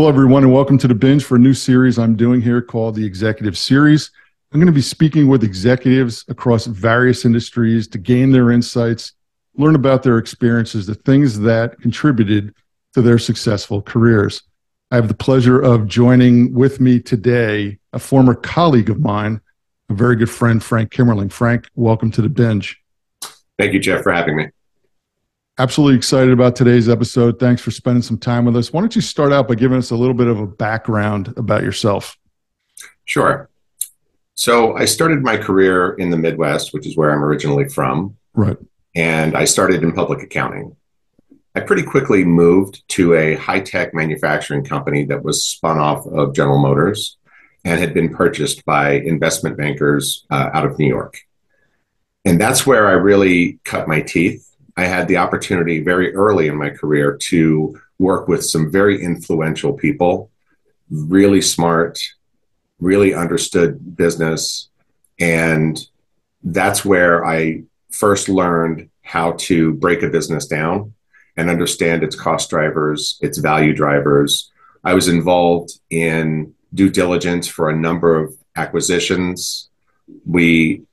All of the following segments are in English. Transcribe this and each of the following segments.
Hello, everyone, and welcome to the binge for a new series I'm doing here called the Executive Series. I'm going to be speaking with executives across various industries to gain their insights, learn about their experiences, the things that contributed to their successful careers. I have the pleasure of joining with me today a former colleague of mine, a very good friend, Frank Kimmerling. Frank, welcome to the binge. Thank you, Jeff, for having me. Absolutely excited about today's episode. Thanks for spending some time with us. Why don't you start out by giving us a little bit of a background about yourself? Sure. So I started my career in the Midwest, which is where I'm originally from. Right. And I started in public accounting. I pretty quickly moved to a high tech manufacturing company that was spun off of General Motors and had been purchased by investment bankers uh, out of New York. And that's where I really cut my teeth I had the opportunity very early in my career to work with some very influential people, really smart, really understood business. And that's where I first learned how to break a business down and understand its cost drivers, its value drivers. I was involved in due diligence for a number of acquisitions. We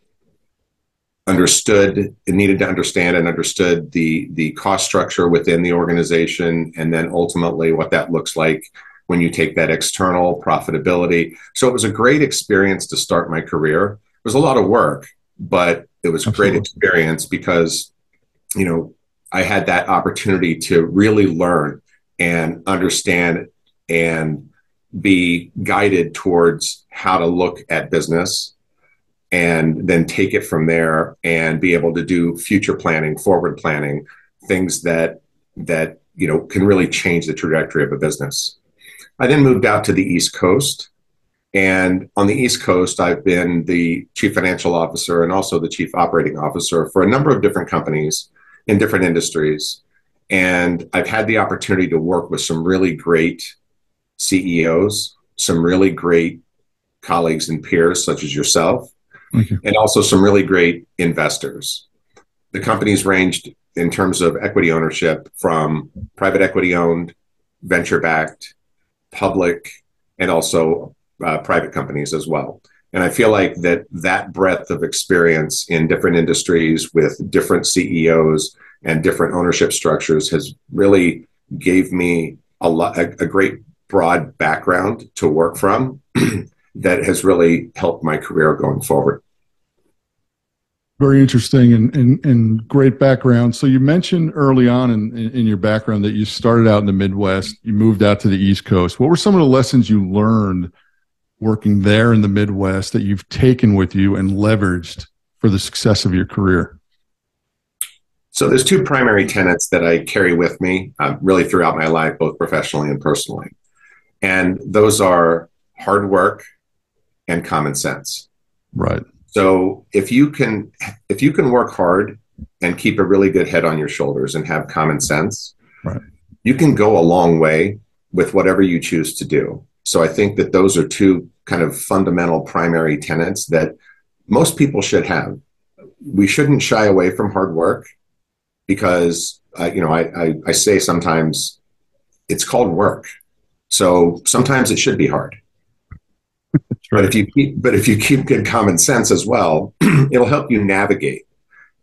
understood and needed to understand and understood the the cost structure within the organization and then ultimately what that looks like when you take that external profitability. So it was a great experience to start my career. It was a lot of work but it was a great experience because you know i had that opportunity to really learn and understand and be guided towards how to look at business and then take it from there and be able to do future planning, forward planning, things that that you know can really change the trajectory of a business. I then moved out to the East Coast. And on the East Coast, I've been the chief financial officer and also the chief operating officer for a number of different companies in different industries. And I've had the opportunity to work with some really great CEOs, some really great colleagues and peers, such as yourself, and also some really great investors. The companies ranged in terms of equity ownership from private equity owned, venture backed, public, and also uh, private companies as well. And I feel like that that breadth of experience in different industries with different CEOs and different ownership structures has really gave me a lot a, a great broad background to work from that has really helped my career going forward. Very interesting and, and, and great background. So you mentioned early on in, in your background that you started out in the Midwest, you moved out to the East Coast. What were some of the lessons you learned working there in the Midwest that you've taken with you and leveraged for the success of your career? So there's two primary tenets that I carry with me uh, really throughout my life, both professionally and personally. And those are hard work and common sense. Right. So if you can if you can work hard and keep a really good head on your shoulders and have common sense, right. you can go a long way with whatever you choose to do. So I think that those are two kind of fundamental primary tenets that most people should have. We shouldn't shy away from hard work because uh, you know I, I, I say sometimes it's called work. So sometimes it should be hard. But if you keep, but if you keep good common sense as well, it'll help you navigate.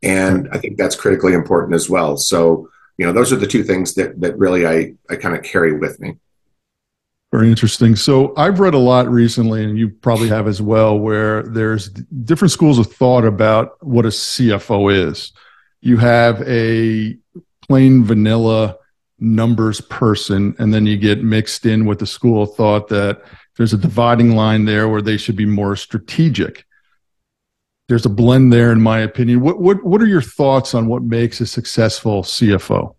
And I think that's critically important as well. So, you know, those are the two things that that really I I kind of carry with me. Very interesting. So I've read a lot recently, and you probably have as well, where there's different schools of thought about what a CFO is. You have a plain vanilla numbers person, and then you get mixed in with the school of thought that there's a dividing line there where they should be more strategic. There's a blend there, in my opinion. What what what are your thoughts on what makes a successful CFO?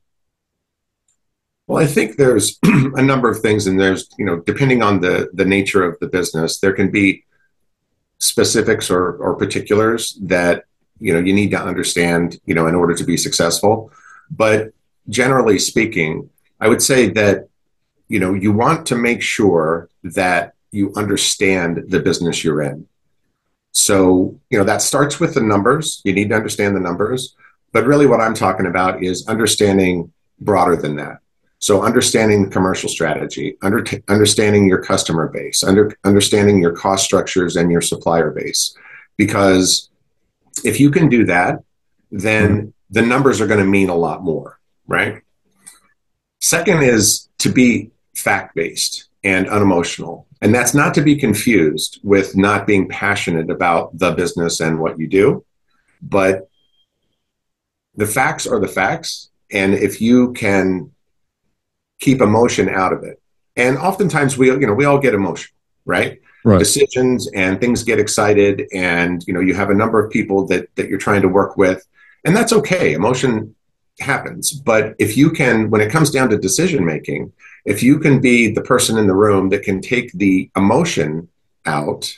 Well, I think there's a number of things, and there's you know depending on the the nature of the business, there can be specifics or or particulars that you know you need to understand you know in order to be successful. But generally speaking, I would say that you know you want to make sure that you understand the business you're in so you know that starts with the numbers you need to understand the numbers but really what i'm talking about is understanding broader than that So understanding the commercial strategy, under, understanding your customer base, under, understanding your cost structures and your supplier base. Because if you can do that, then the numbers are going to mean a lot more, right? Second is to be fact based and unemotional. And that's not to be confused with not being passionate about the business and what you do, but the facts are the facts. And if you can keep emotion out of it, and oftentimes we, you know, we all get emotional, right? Right. Decisions and things get excited, and you know, you have a number of people that that you're trying to work with, and that's okay. Emotion happens, but if you can, when it comes down to decision making, if you can be the person in the room that can take the emotion out,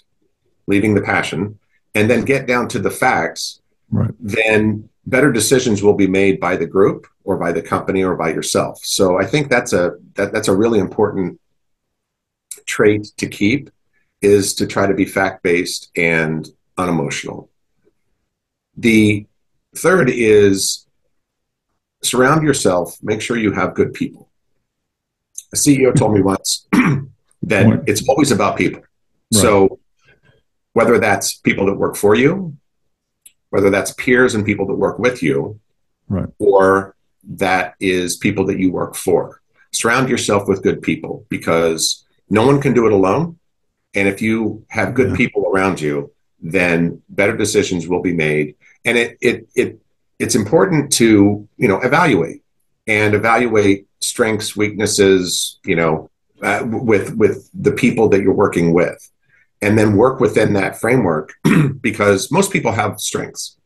leaving the passion, and then get down to the facts, right. then better decisions will be made by the group or by the company or by yourself. So I think that's a that, that's a really important trait to keep is to try to be fact based and unemotional. The third is surround yourself, make sure you have good people. CEO told me once that it's always about people. Right. So whether that's people that work for you, whether that's peers and people that work with you, right. or that is people that you work for. Surround yourself with good people because no one can do it alone. And if you have good yeah. people around you, then better decisions will be made. And it, it, it, it's important to, you know, evaluate and evaluate strengths, weaknesses, you know, uh, with, with the people that you're working with and then work within that framework because most people have strengths.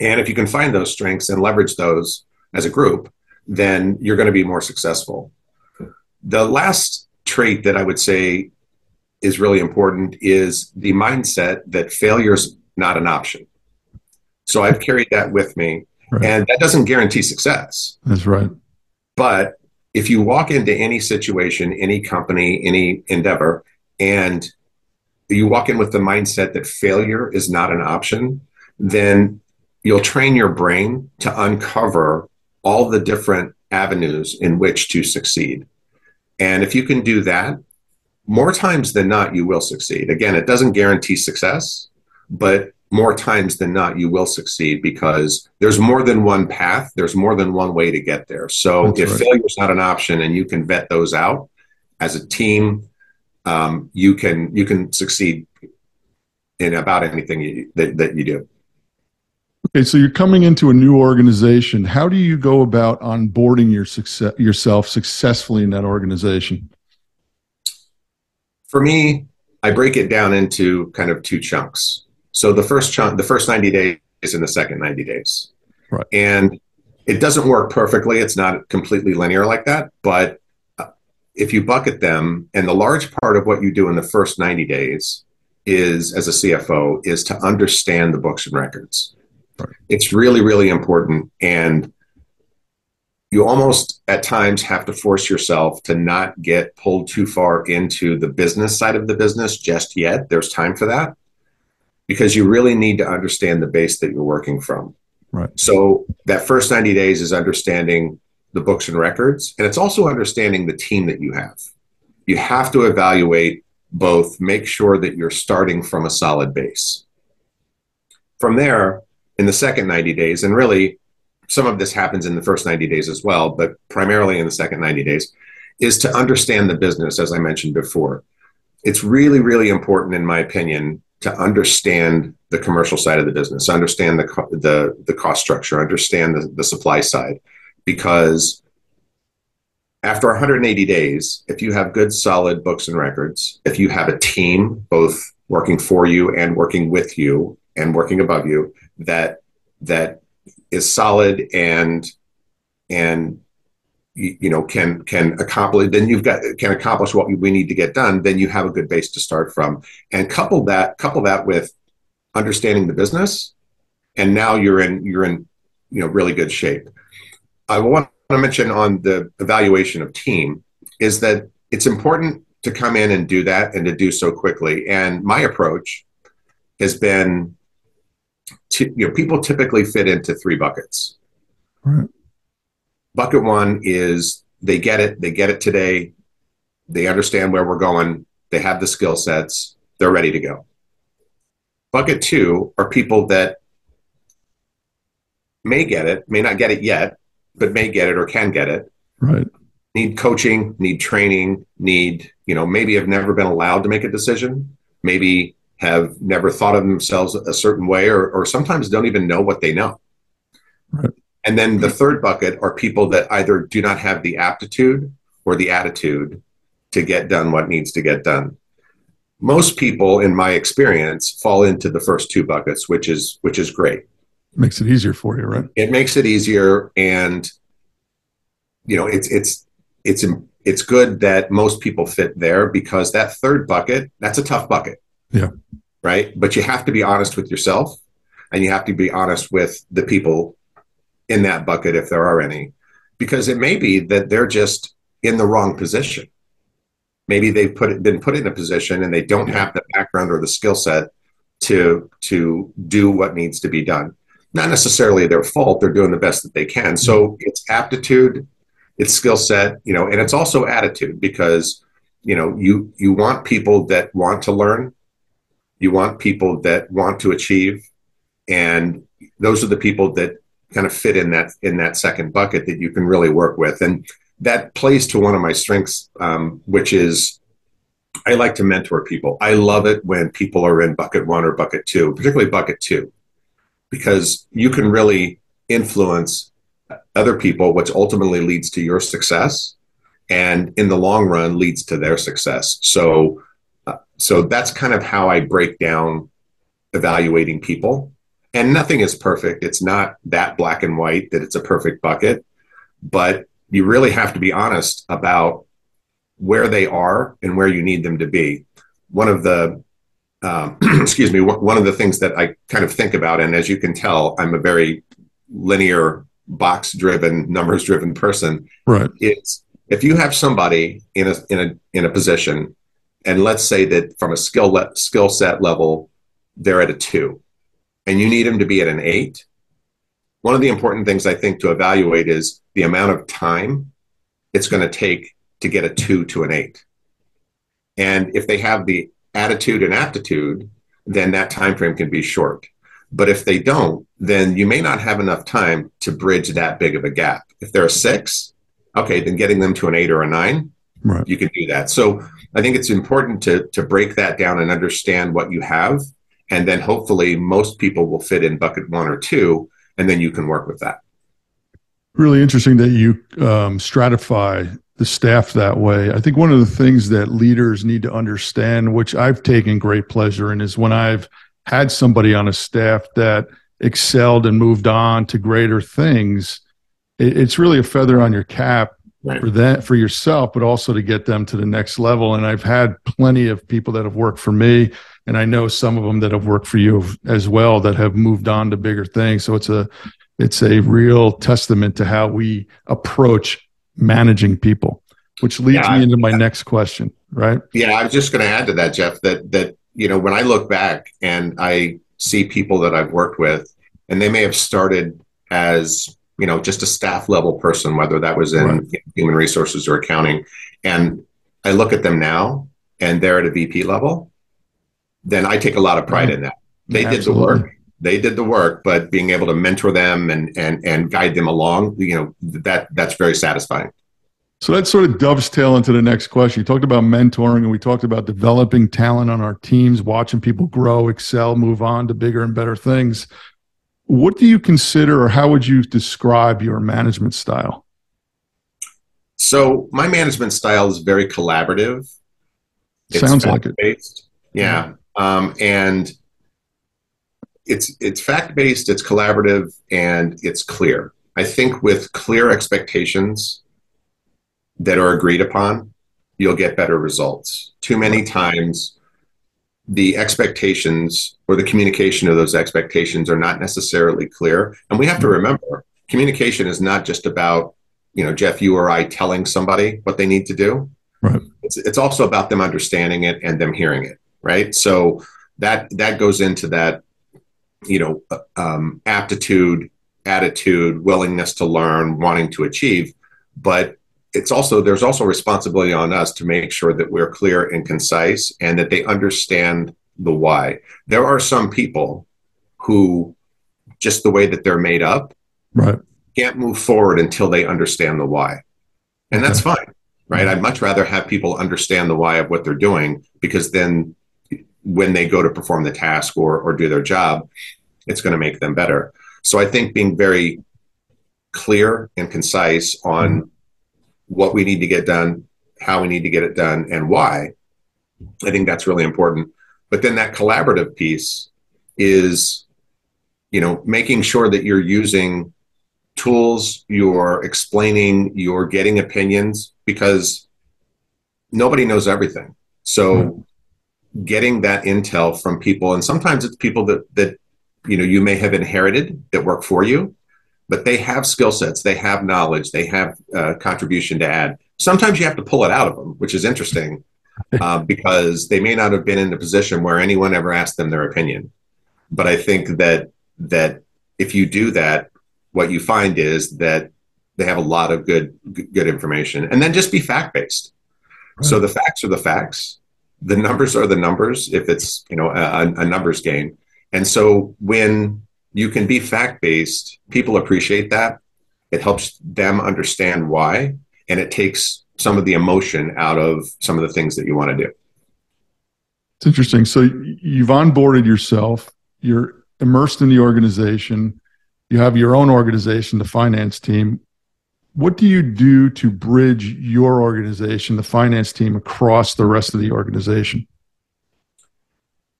And if you can find those strengths and leverage those as a group, then you're going to be more successful. The last trait that I would say is really important is the mindset that failure is not an option. So I've carried that with me, right. and that doesn't guarantee success. That's right. But if you walk into any situation, any company, any endeavor, and you walk in with the mindset that failure is not an option, then you'll train your brain to uncover all the different avenues in which to succeed. And if you can do that, more times than not, you will succeed. Again, it doesn't guarantee success, but more times than not, you will succeed because there's more than one path, there's more than one way to get there. So That's if right. failure is not an option and you can vet those out as a team, um, you can you can succeed in about anything you, that, that you do. Okay, so you're coming into a new organization. How do you go about onboarding your success, yourself successfully in that organization? For me, I break it down into kind of two chunks. So the first chunk, the first 90 days and the second 90 days. Right. And it doesn't work perfectly. It's not completely linear like that, but uh, if you bucket them, and the large part of what you do in the first 90 days is, as a CFO, is to understand the books and records. Right. It's really, really important. And you almost at times have to force yourself to not get pulled too far into the business side of the business just yet. There's time for that because you really need to understand the base that you're working from. Right. So that first 90 days is understanding the books and records. And it's also understanding the team that you have. You have to evaluate both, make sure that you're starting from a solid base. From there, in the second 90 days, and really some of this happens in the first 90 days as well, but primarily in the second 90 days, is to understand the business, as I mentioned before. It's really, really important, in my opinion, to understand the commercial side of the business, understand the, the, the cost structure, understand the, the supply side, because after 180 days, if you have good, solid books and records, if you have a team both working for you and working with you and working above you that that is solid and and you know can can accomplish then you've got can accomplish what we need to get done then you have a good base to start from and couple that couple that with understanding the business and now you're in you're in you know really good shape I want to mention on the evaluation of team is that it's important to come in and do that and to do so quickly. And my approach has been to, you know, people typically fit into three buckets. Right. Bucket one is they get it, they get it today, they understand where we're going, they have the skill sets, they're ready to go. Bucket two are people that may get it, may not get it yet, but may get it or can get it. Right. Need coaching, need training, need, you know, maybe have never been allowed to make a decision, maybe have never thought of themselves a certain way, or, or sometimes don't even know what they know. Right. And then the mm-hmm. third bucket are people that either do not have the aptitude or the attitude to get done what needs to get done. Most people, in my experience, fall into the first two buckets, which is which is great. Makes it easier for you, right? It makes it easier, and you know, it's it's it's it's good that most people fit there because that third bucket, that's a tough bucket. Yeah. Right. But you have to be honest with yourself, and you have to be honest with the people in that bucket if there are any, because it may be that they're just in the wrong position maybe they've put been put in a position and they don't have the background or the skill set to to do what needs to be done. Not necessarily their fault; they're doing the best that they can. So it's aptitude, it's skill set, you know, and it's also attitude because you know you you want people that want to learn, you want people that want to achieve, and those are the people that kind of fit in that in that second bucket that you can really work with and that plays to one of my strengths, um, which is I like to mentor people. I love it when people are in bucket one or bucket two, particularly bucket two, because you can really influence other people, which ultimately leads to your success, and in the long run leads to their success. So, uh, so that's kind of how I break down evaluating people. And nothing is perfect. It's not that black and white that it's a perfect bucket, but you really have to be honest about where they are and where you need them to be. One of the um, excuse me, one of the things that I kind of think about, and as you can tell, I'm a very linear, box driven, numbers driven person. Right. It's if you have somebody in a in a in a position, and let's say that from a skill le- skill set level, they're at a two, and you need them to be at an eight. One of the important things I think to evaluate is the amount of time it's going to take to get a two to an eight. And if they have the attitude and aptitude, then that time frame can be short. But if they don't, then you may not have enough time to bridge that big of a gap. If they're a six, okay, then getting them to an eight or a nine, right. you can do that. So I think it's important to to break that down and understand what you have, and then hopefully most people will fit in bucket one or two, and then you can work with that really interesting that you um, stratify the staff that way. I think one of the things that leaders need to understand, which I've taken great pleasure in, is when I've had somebody on a staff that excelled and moved on to greater things. it's really a feather on your cap right. for that for yourself, but also to get them to the next level. And I've had plenty of people that have worked for me, and I know some of them that have worked for you as well that have moved on to bigger things. So it's a it's a real testament to how we approach managing people, which leads yeah, me into my next question, right? Yeah, I was just going to add to that, Jeff, that, that, you know, when I look back and I see people that I've worked with, and they may have started as, you know, just a staff level person, whether that was in right. human resources or accounting, and I look at them now and they're at a VP level, then I take a lot of pride right. in that. They yeah, did absolutely. the work they did the work, but being able to mentor them and and and guide them along, you know, that that's very satisfying. So that sort of dovetail into the next question. You talked about mentoring and we talked about developing talent on our teams, watching people grow, excel, move on to bigger and better things. What do you consider or how would you describe your management style? So my management style is very collaborative. It's Sounds like it. Based. Yeah. Um, and it's it's fact based, it's collaborative, and it's clear. I think with clear expectations that are agreed upon, you'll get better results. Too many times, the expectations or the communication of those expectations are not necessarily clear, and we have to mm-hmm. remember communication is not just about you know Jeff, you or I telling somebody what they need to do. Right. It's it's also about them understanding it and them hearing it. Right. So that that goes into that you know, um, aptitude, attitude, willingness to learn, wanting to achieve. But it's also there's also responsibility on us to make sure that we're clear and concise and that they understand the why. There are some people who just the way that they're made up right can't move forward until they understand the why. And that's okay. fine, right? I'd much rather have people understand the why of what they're doing because then when they go to perform the task or, or do their job, it's going to make them better. So I think being very clear and concise on mm-hmm. What we need to get done, how we need to get it done, and why, I think that's really important. But then that collaborative piece is, you know, making sure that you're using tools, you're explaining, you're getting opinions because nobody knows everything. So getting that intel from people, and sometimes it's people that that you know you may have inherited that work for you, but they have skill sets, they have knowledge, they have uh, contribution to add. Sometimes you have to pull it out of them, which is interesting uh, because they may not have been in a position where anyone ever asked them their opinion. But I think that that if you do that, what you find is that they have a lot of good good information and then just be fact based right. so the facts are the facts the numbers are the numbers if it's you know a, a numbers game and so when you can be fact based people appreciate that it helps them understand why and it takes some of the emotion out of some of the things that you want to do it's interesting so you've onboarded yourself you're immersed in the organization you have your own organization, the finance team. What do you do to bridge your organization, the finance team, across the rest of the organization?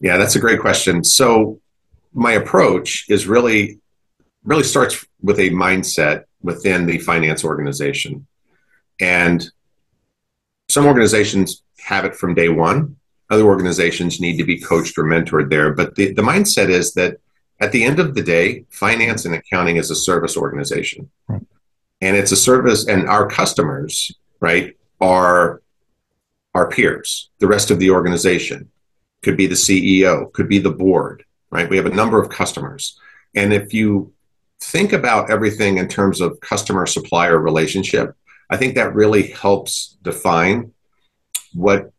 Yeah, that's a great question. So, my approach is really really starts with a mindset within the finance organization. And some organizations have it from day one. Other organizations need to be coached or mentored there. But the, the mindset is that at the end of the day, finance and accounting is a service organization. Right. And it's a service, and our customers, right, are our peers, the rest of the organization. Could be the CEO, could be the board, right? We have a number of customers. And if you think about everything in terms of customer supplier relationship, I think that really helps define what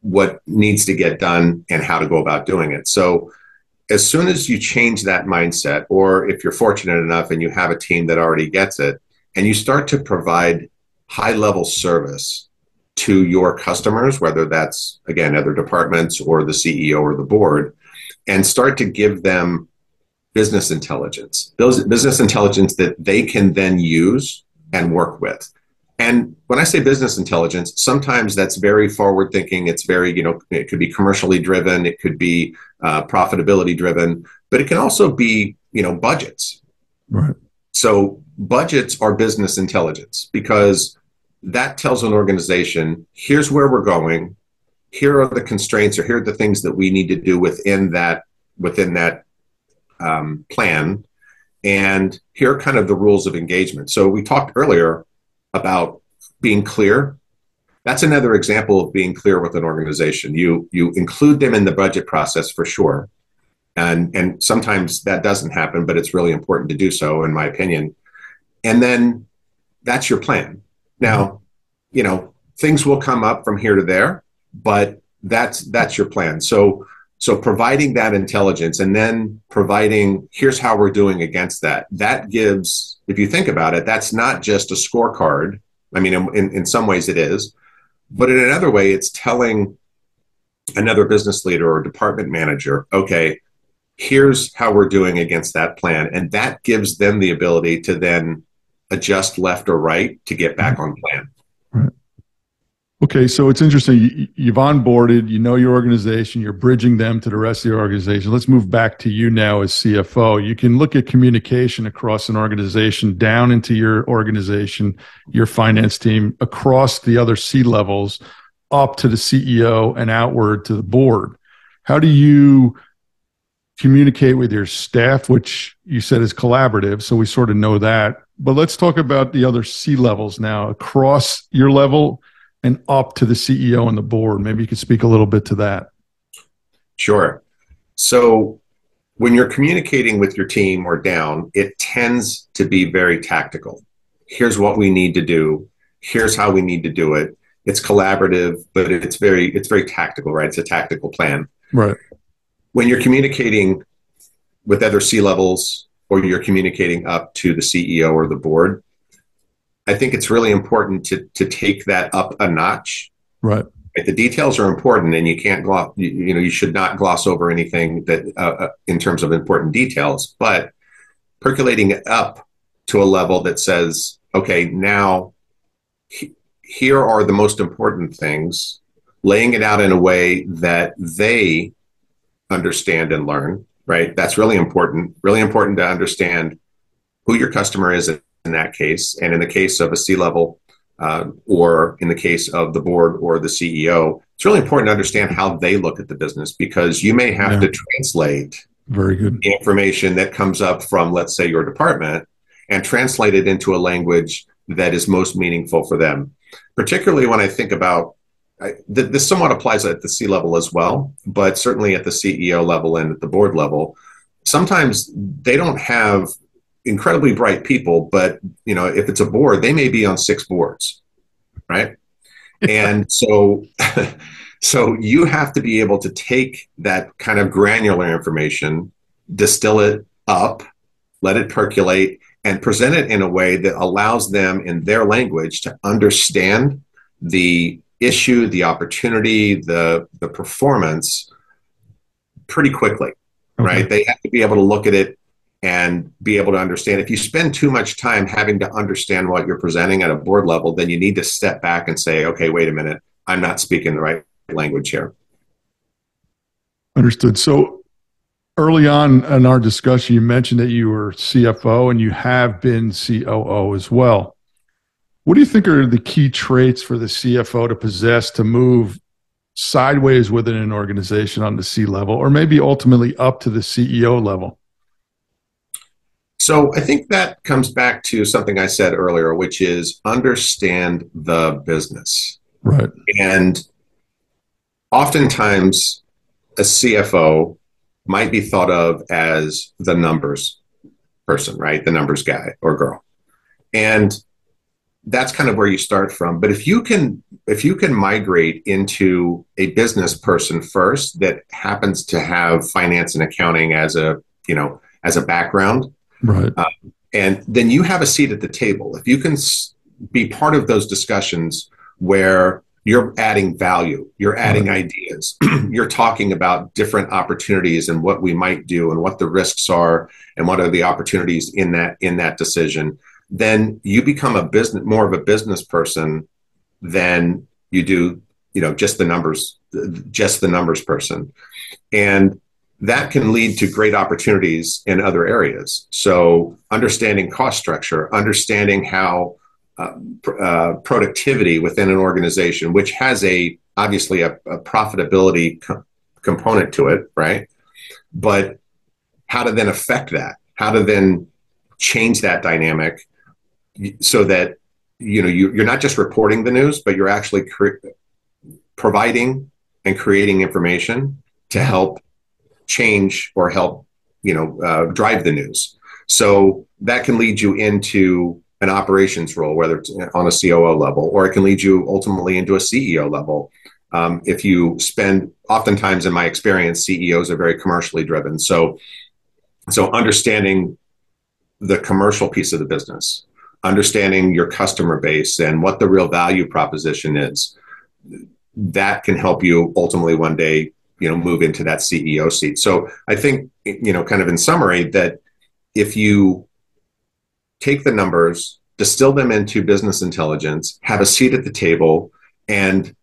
what needs to get done and how to go about doing it. So as soon as you change that mindset, or if you're fortunate enough and you have a team that already gets it, and you start to provide high level service to your customers, whether that's again other departments or the CEO or the board, and start to give them business intelligence, those business intelligence that they can then use and work with. And when I say business intelligence, sometimes that's very forward thinking. It's very, you know, it could be commercially driven, it could be uh, profitability driven, but it can also be, you know, budgets. Right. So budgets are business intelligence because that tells an organization here's where we're going, here are the constraints, or here are the things that we need to do within that within that um, plan, and here are kind of the rules of engagement. So we talked earlier about being clear. That's another example of being clear with an organization. You you include them in the budget process for sure. And and sometimes that doesn't happen but it's really important to do so in my opinion. And then that's your plan. Now you know things will come up from here to there but that's that's your plan. So so providing that intelligence and then providing here's how we're doing against that. That gives if you think about it that's not just a scorecard. I mean in, in some ways it is but in another way it's telling another business leader or department manager okay here's how we're doing against that plan. And that gives them the ability to then adjust left or right to get back on plan. Okay, so it's interesting. You've onboarded, you know your organization, you're bridging them to the rest of the organization. Let's move back to you now as CFO. You can look at communication across an organization, down into your organization, your finance team, across the other C levels, up to the CEO and outward to the board. How do you communicate with your staff, which you said is collaborative? So we sort of know that. But let's talk about the other C levels now across your level and up to the CEO and the board. Maybe you could speak a little bit to that. Sure. So when you're communicating with your team or down, it tends to be very tactical. Here's what we need to do. Here's how we need to do it. It's collaborative, but it's very it's very tactical, right? It's a tactical plan. Right. When you're communicating with other C levels or you're communicating up to the CEO or the board, I think it's really important to to take that up a notch. Right. The details are important, and you can't gloss. You, you know, you should not gloss over anything that uh, uh in terms of important details. But percolating it up to a level that says, okay, now he, here are the most important things, laying it out in a way that they understand and learn, right? That's really important. Really important to understand who your customer is in that case. And in the case of a C level, uh, or in the case of the board or the CEO, it's really important to understand how they look at the business because you may have yeah. to translate very good information that comes up from, let's say, your department and translate it into a language that is most meaningful for them. Particularly when I think about I, th- this, somewhat applies at the C level as well, but certainly at the CEO level and at the board level. Sometimes they don't have incredibly bright people, but you know, if it's a board, they may be on six boards, right? and so, so you have to be able to take that kind of granular information, distill it up, let it percolate, and present it in a way that allows them in their language to understand the issue, the opportunity, the the performance pretty quickly. Okay. Right? They have to be able to look at it and be able to understand. If you spend too much time having to understand what you're presenting at a board level, then you need to step back and say, okay, wait a minute, I'm not speaking the right language here. Understood. So early on in our discussion, you mentioned that you were CFO and you have been COO as well. What do you think are the key traits for the CFO to possess to move sideways within an organization on the C level, or maybe ultimately up to the CEO level? So I think that comes back to something I said earlier, which is understand the business. Right. And oftentimes a CFO might be thought of as the numbers person, right? The numbers guy or girl. And that's kind of where you start from. But if you can if you can migrate into a business person first that happens to have finance and accounting as a, you know, as a background, right. Uh, and then you have a seat at the table. If you can be part of those discussions where you're adding value you're adding right. ideas you're talking about different opportunities and what we might do and what the risks are and what are the opportunities in that in that decision then you become a business more of a business person than you do you know just the numbers just the numbers person and that can lead to great opportunities in other areas so understanding cost structure understanding how uh, uh, productivity within an organization, which has a obviously a, a profitability co- component to it, right? But how to then affect that? How to then change that dynamic so that you know you, you're not just reporting the news, but you're actually cre- providing and creating information to help change or help you know uh, drive the news. So that can lead you into an operations role, whether it's on a COO level, or it can lead you ultimately into a CEO level. Um, if you spend, oftentimes in my experience, CEOs are very commercially driven. So, so understanding the commercial piece of the business, understanding your customer base and what the real value proposition is, that can help you ultimately one day, you know, move into that CEO seat. So I think, you know, kind of in summary, that if you take the numbers, distill them into business intelligence, have a seat at the table, and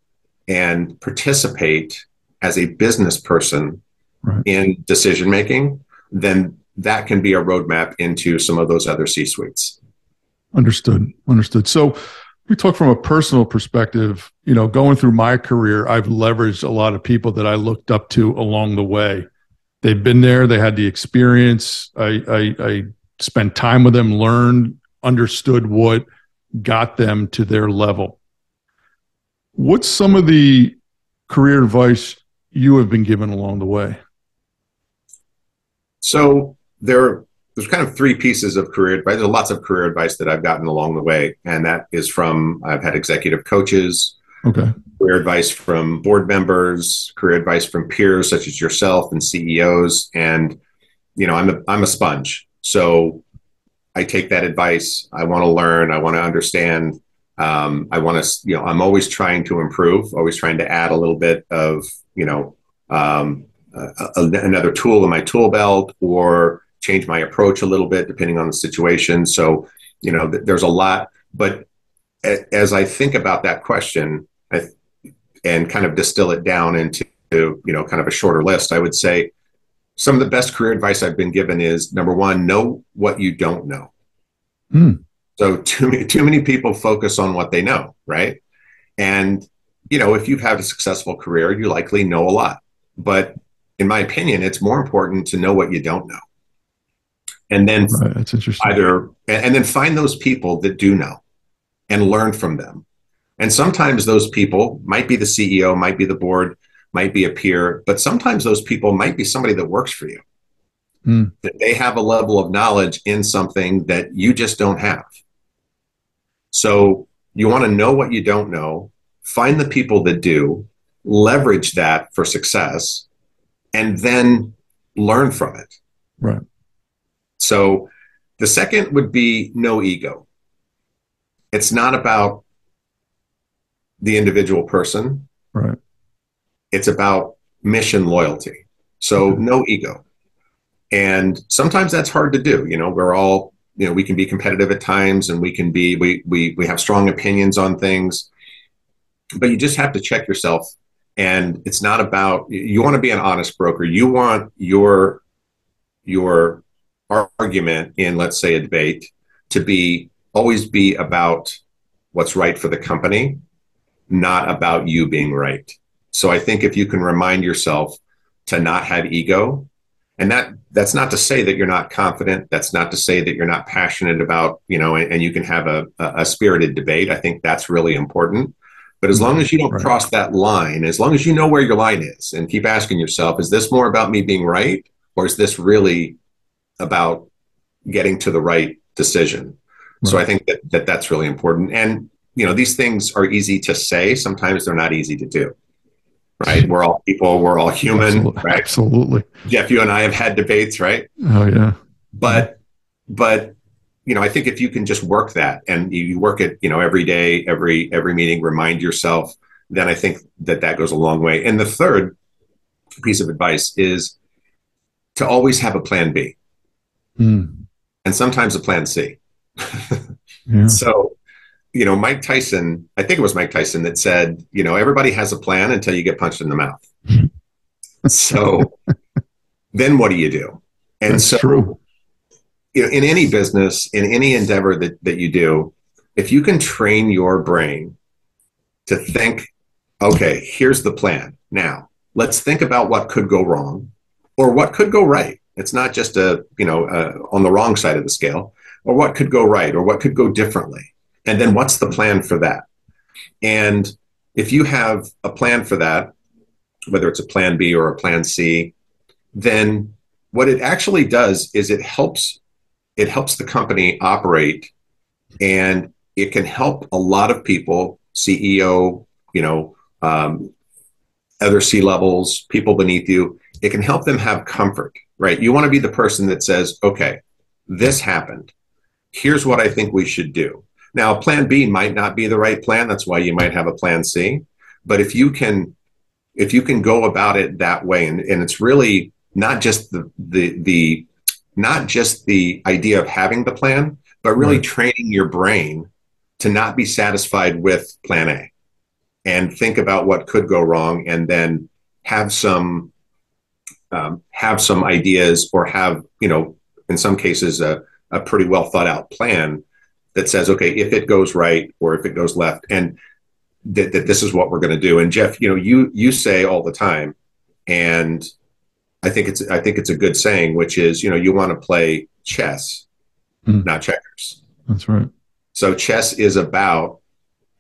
and participate as a business person right. in decision making, then that can be a roadmap into some of those other C suites. Understood. Understood. So we talk from a personal perspective, you know, going through my career, I've leveraged a lot of people that I looked up to along the way. They've been there, they had the experience. I, I, I spent time with them, learned, understood what got them to their level. What's some of the career advice you have been given along the way? So there there's kind of three pieces of career advice. There's lots of career advice that I've gotten along the way, and that is from I've had executive coaches, okay, career advice from board members, career advice from peers such as yourself and CEOs, and you know I'm a I'm a sponge, so I take that advice. I want to learn. I want to understand. Um, I want to you know I'm always trying to improve, always trying to add a little bit of you know um, uh, another tool in my tool belt or change my approach a little bit depending on the situation. So, you know, th- there's a lot. But a- as I think about that question I, and kind of distill it down into, you know, kind of a shorter list, I would say some of the best career advice I've been given is number one, know what you don't know. Hmm. So too many, too many people focus on what they know, right? And you know, if you've had a successful career, you likely know a lot. But in my opinion, it's more important to know what you don't know and then right, that's interesting. either and then find those people that do know and learn from them. And sometimes those people might be the ceo might be the board might be a peer but sometimes those people might be somebody that works for you. Mm. that they have a level of knowledge in something that you just don't have. So you want to know what you don't know find the people that do leverage that for success and then learn from it. Right so the second would be no ego. It's not about the individual person. Right. It's about mission loyalty. So mm-hmm. no ego. And sometimes that's hard to do. You know, we're all, you know, we can be competitive at times and we can be, we, we, we have strong opinions on things, but you just have to check yourself. And it's not about, you want to be an honest broker. You want your, your argument in, let's say, a debate to be always be about what's right for the company, not about you being right. So I think if you can remind yourself to not have ego, and that that's not to say that you're not confident. That's not to say that you're not passionate about, you know, and, and you can have a, a, spirited debate. I think that's really important. But as long as you don't right. cross that line, as long as you know where your line is and keep asking yourself, is this more about me being right? Or is this really about getting to the right decision. Right. So I think that, that that's really important. And you know, these things are easy to say. Sometimes they're not easy to do. Right? We're all people. We're all human. Absolutely. Right? Absolutely. Jeff, you and I have had debates, right? Oh yeah. But but you know, I think if you can just work that and you work it, you know, every day, every every meeting, remind yourself, then I think that that goes a long way. And the third piece of advice is to always have a plan B mm. and sometimes a plan C. yeah. So, you know, Mike Tyson, I think it was Mike Tyson that said, you know, everybody has a plan until you get punched in the mouth. so then what do you do? And That's so, true. you know, in any business, in any endeavor that, that you do, if you can train your brain to think, okay, here's the plan. Now, let's think about what could go wrong or what could go right. It's not just a, you know, uh, on the wrong side of the scale, or what could go right, or what could go differently. And then what's the plan for that? And if you have a plan for that, whether it's a plan B or a plan C, then what it actually does is it helps it helps the company operate and it can help a lot of people ceo you know um, other c levels people beneath you it can help them have comfort right? You want to be the person that says, okay, this happened. Here's what I think we should do. Now, plan B might not be the right plan. That's why you might have a plan C. But if you can, if you can go about it that way, and, and it's really not just the, the, the, not just the idea of having the plan, but really right. training your brain to not be satisfied with plan A and think about what could go wrong and then have some um, have some ideas or have, you know, in some cases, a, a pretty well thought out plan that says, okay, if it goes right or if it goes left, and that, that this is what we're going to do. And Jeff, you know, you you say all the time, and I think it's I think it's a good saying, which is, you know, you want to play chess, mm. not checkers. That's right. So chess is about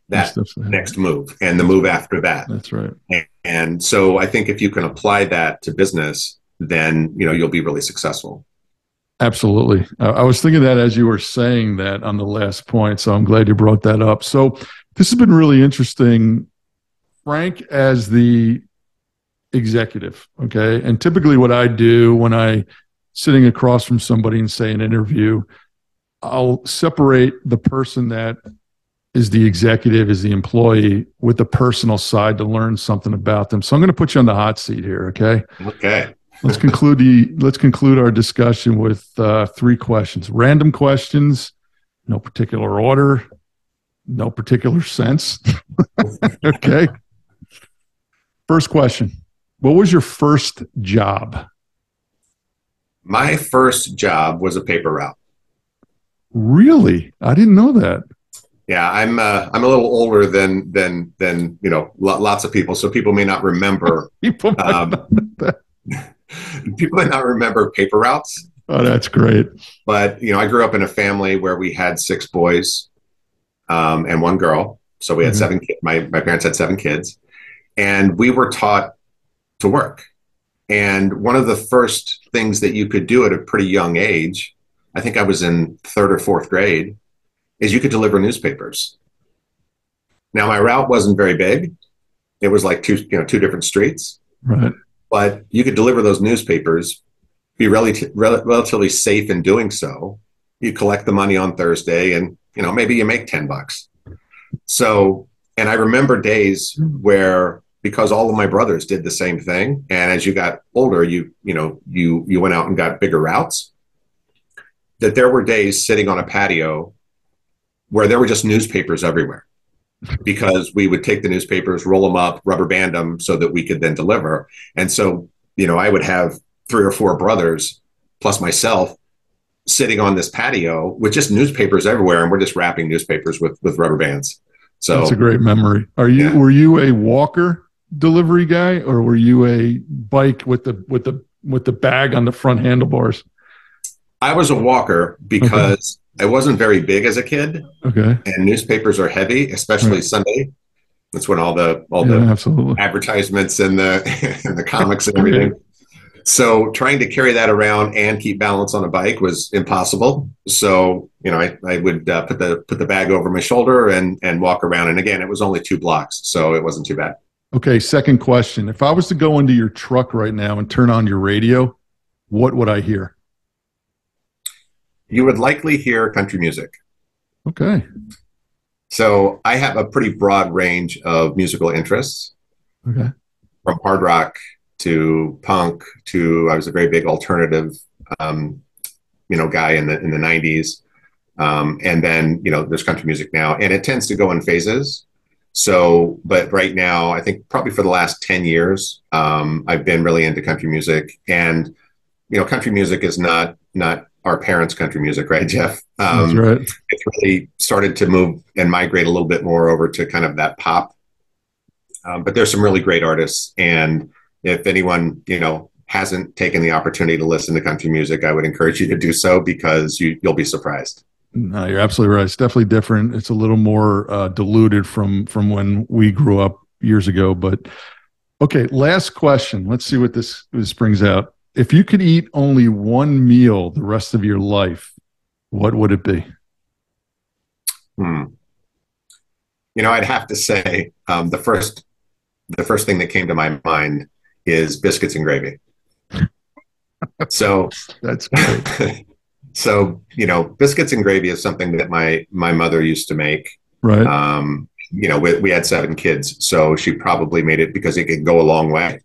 that next move and the move after that. That's right. And, and, so I think if you can apply that to business, then you know you'll be really successful. Absolutely. Uh, I was thinking that as you were saying that on the last point. So I'm glad you brought that up. So this has been really interesting. Frank, as the executive, okay, and typically what I do when I sitting across from somebody and say an interview, I'll separate the person that is the executive, is the employee with the personal side to learn something about them. So I'm going to put you on the hot seat here, okay? Okay let's conclude the let's conclude our discussion with uh, three questions. Random questions, no particular order, no particular sense. okay. First question: What was your first job? My first job was a paper route. Really, I didn't know that. Yeah, I'm uh, I'm a little older than than than you know lots of people, so people may not remember. people might um, not people might not remember paper routes. Oh, that's great. But you know, I grew up in a family where we had six boys um, and one girl. So we had mm-hmm. seven kids. My, my parents had seven kids. And we were taught to work. And one of the first things that you could do at a pretty young age, I think I was in third or fourth grade, is you could deliver newspapers. Now my route wasn't very big. It was like two, you know, two different streets. Right but you could deliver those newspapers, be rel- relatively safe in doing so. You collect the money on Thursday, and you know maybe you make ten bucks. So, and I remember days where because all of my brothers did the same thing, and as you got older, you you know you you went out and got bigger routes. That there were days sitting on a patio where there were just newspapers everywhere because we would take the newspapers, roll them up, rubber band them so that we could then deliver. And so, you know, I would have three or four brothers plus myself sitting on this patio with just newspapers everywhere, and we're just wrapping newspapers with with rubber bands. So that's a great memory. Are you yeah. were you a walker delivery guy, or were you a bike with the with the with the bag on the front handlebars? I was a walker because I wasn't very big as a kid. Okay. And newspapers are heavy, especially right. Sunday. That's when all the all yeah, the absolutely. advertisements and the and the comics and everything. So trying to carry that around and keep balance on a bike was impossible. So you know, I, I would uh, put the put the bag over my shoulder and and walk around. And again, it was only two blocks, so it wasn't too bad. Okay, second question: If I was to go into your truck right now and turn on your radio, what would I hear? You would likely hear country music. Okay. So I have a pretty broad range of musical interests. Okay. From hard rock to punk to I was a very big alternative, um, you know, guy in the in the '90s, um, and then you know there's country music now, and it tends to go in phases. So, but right now, I think probably for the last ten years, um, I've been really into country music, and you know, country music is not not our parents' country music, right, Jeff? Um, That's right. It's really started to move and migrate a little bit more over to kind of that pop. Um, but there's some really great artists, and if anyone you know hasn't taken the opportunity to listen to country music, I would encourage you to do so because you you'll be surprised. No, you're absolutely right. It's definitely different. It's a little more uh, diluted from from when we grew up years ago. But okay, last question. Let's see what this this brings out if you could eat only one meal the rest of your life, what would it be? Hmm. You know, I'd have to say um, the first the first thing that came to my mind is biscuits and gravy. so that's great. so you know, biscuits and gravy is something that my my mother used to make. Right. Um, you know, we, we had seven kids, so she probably made it because it could go a long way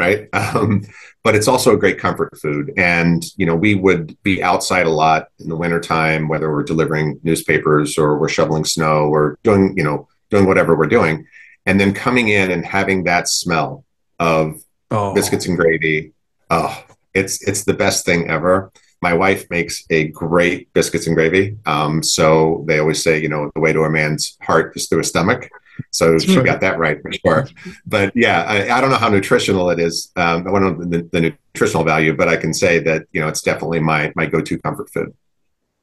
right? Um, but it's also a great comfort food. And, you know, we would be outside a lot in the wintertime, whether we're delivering newspapers or we're shoveling snow or doing, you know, doing whatever we're doing. And then coming in and having that smell of oh. biscuits and gravy. Oh, it's it's the best thing ever. My wife makes a great biscuits and gravy. Um, so they always say, you know, the way to a man's heart is through his stomach. So she got that right for sure. But yeah, I, I don't know how nutritional it is. Um, I don't know the, the, nutritional value, but I can say that you know it's definitely my my go to comfort food.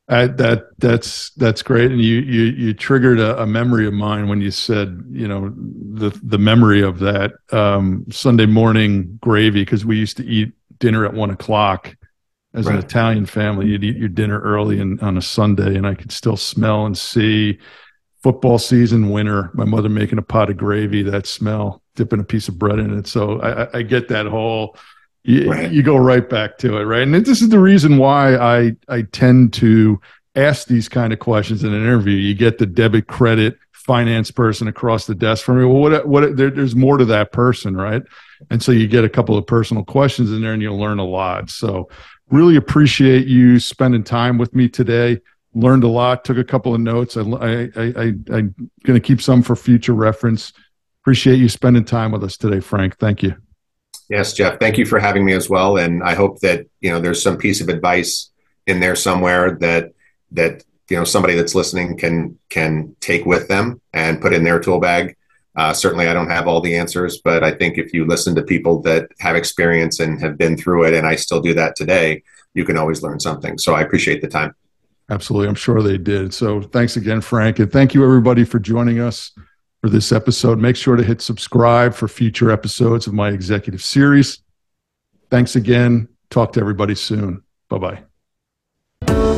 Uh, that that's that's great, and you you you triggered a, a, memory of mine when you said you know the the memory of that um, Sunday morning gravy because we used to eat dinner at one o'clock, as right. an Italian family, you'd eat your dinner early and on a Sunday, and I could still smell and see football season, winter. My mother making a pot of gravy, that smell, dipping a piece of bread in it. So I, I get that whole. You, right. you go right back to it, right? And this is the reason why I I tend to ask these kind of questions in an interview. You get the debit credit finance person across the desk from me. Well, what what there, there's more to that person, right? And so you get a couple of personal questions in there, and you'll learn a lot. So really appreciate you spending time with me today. Learned a lot. Took a couple of notes. I I I, I'm going to keep some for future reference. Appreciate you spending time with us today, Frank. Thank you. Yes, Jeff. Thank you for having me as well. And I hope that you know there's some piece of advice in there somewhere that that you know somebody that's listening can can take with them and put in their tool bag. Uh, certainly, I don't have all the answers, but I think if you listen to people that have experience and have been through it, and I still do that today, you can always learn something. So I appreciate the time. Absolutely, I'm sure they did. So thanks again, Frank, and thank you everybody for joining us for this episode. Make sure to hit subscribe for future episodes of my executive series. Thanks again. Talk to everybody soon. Bye bye.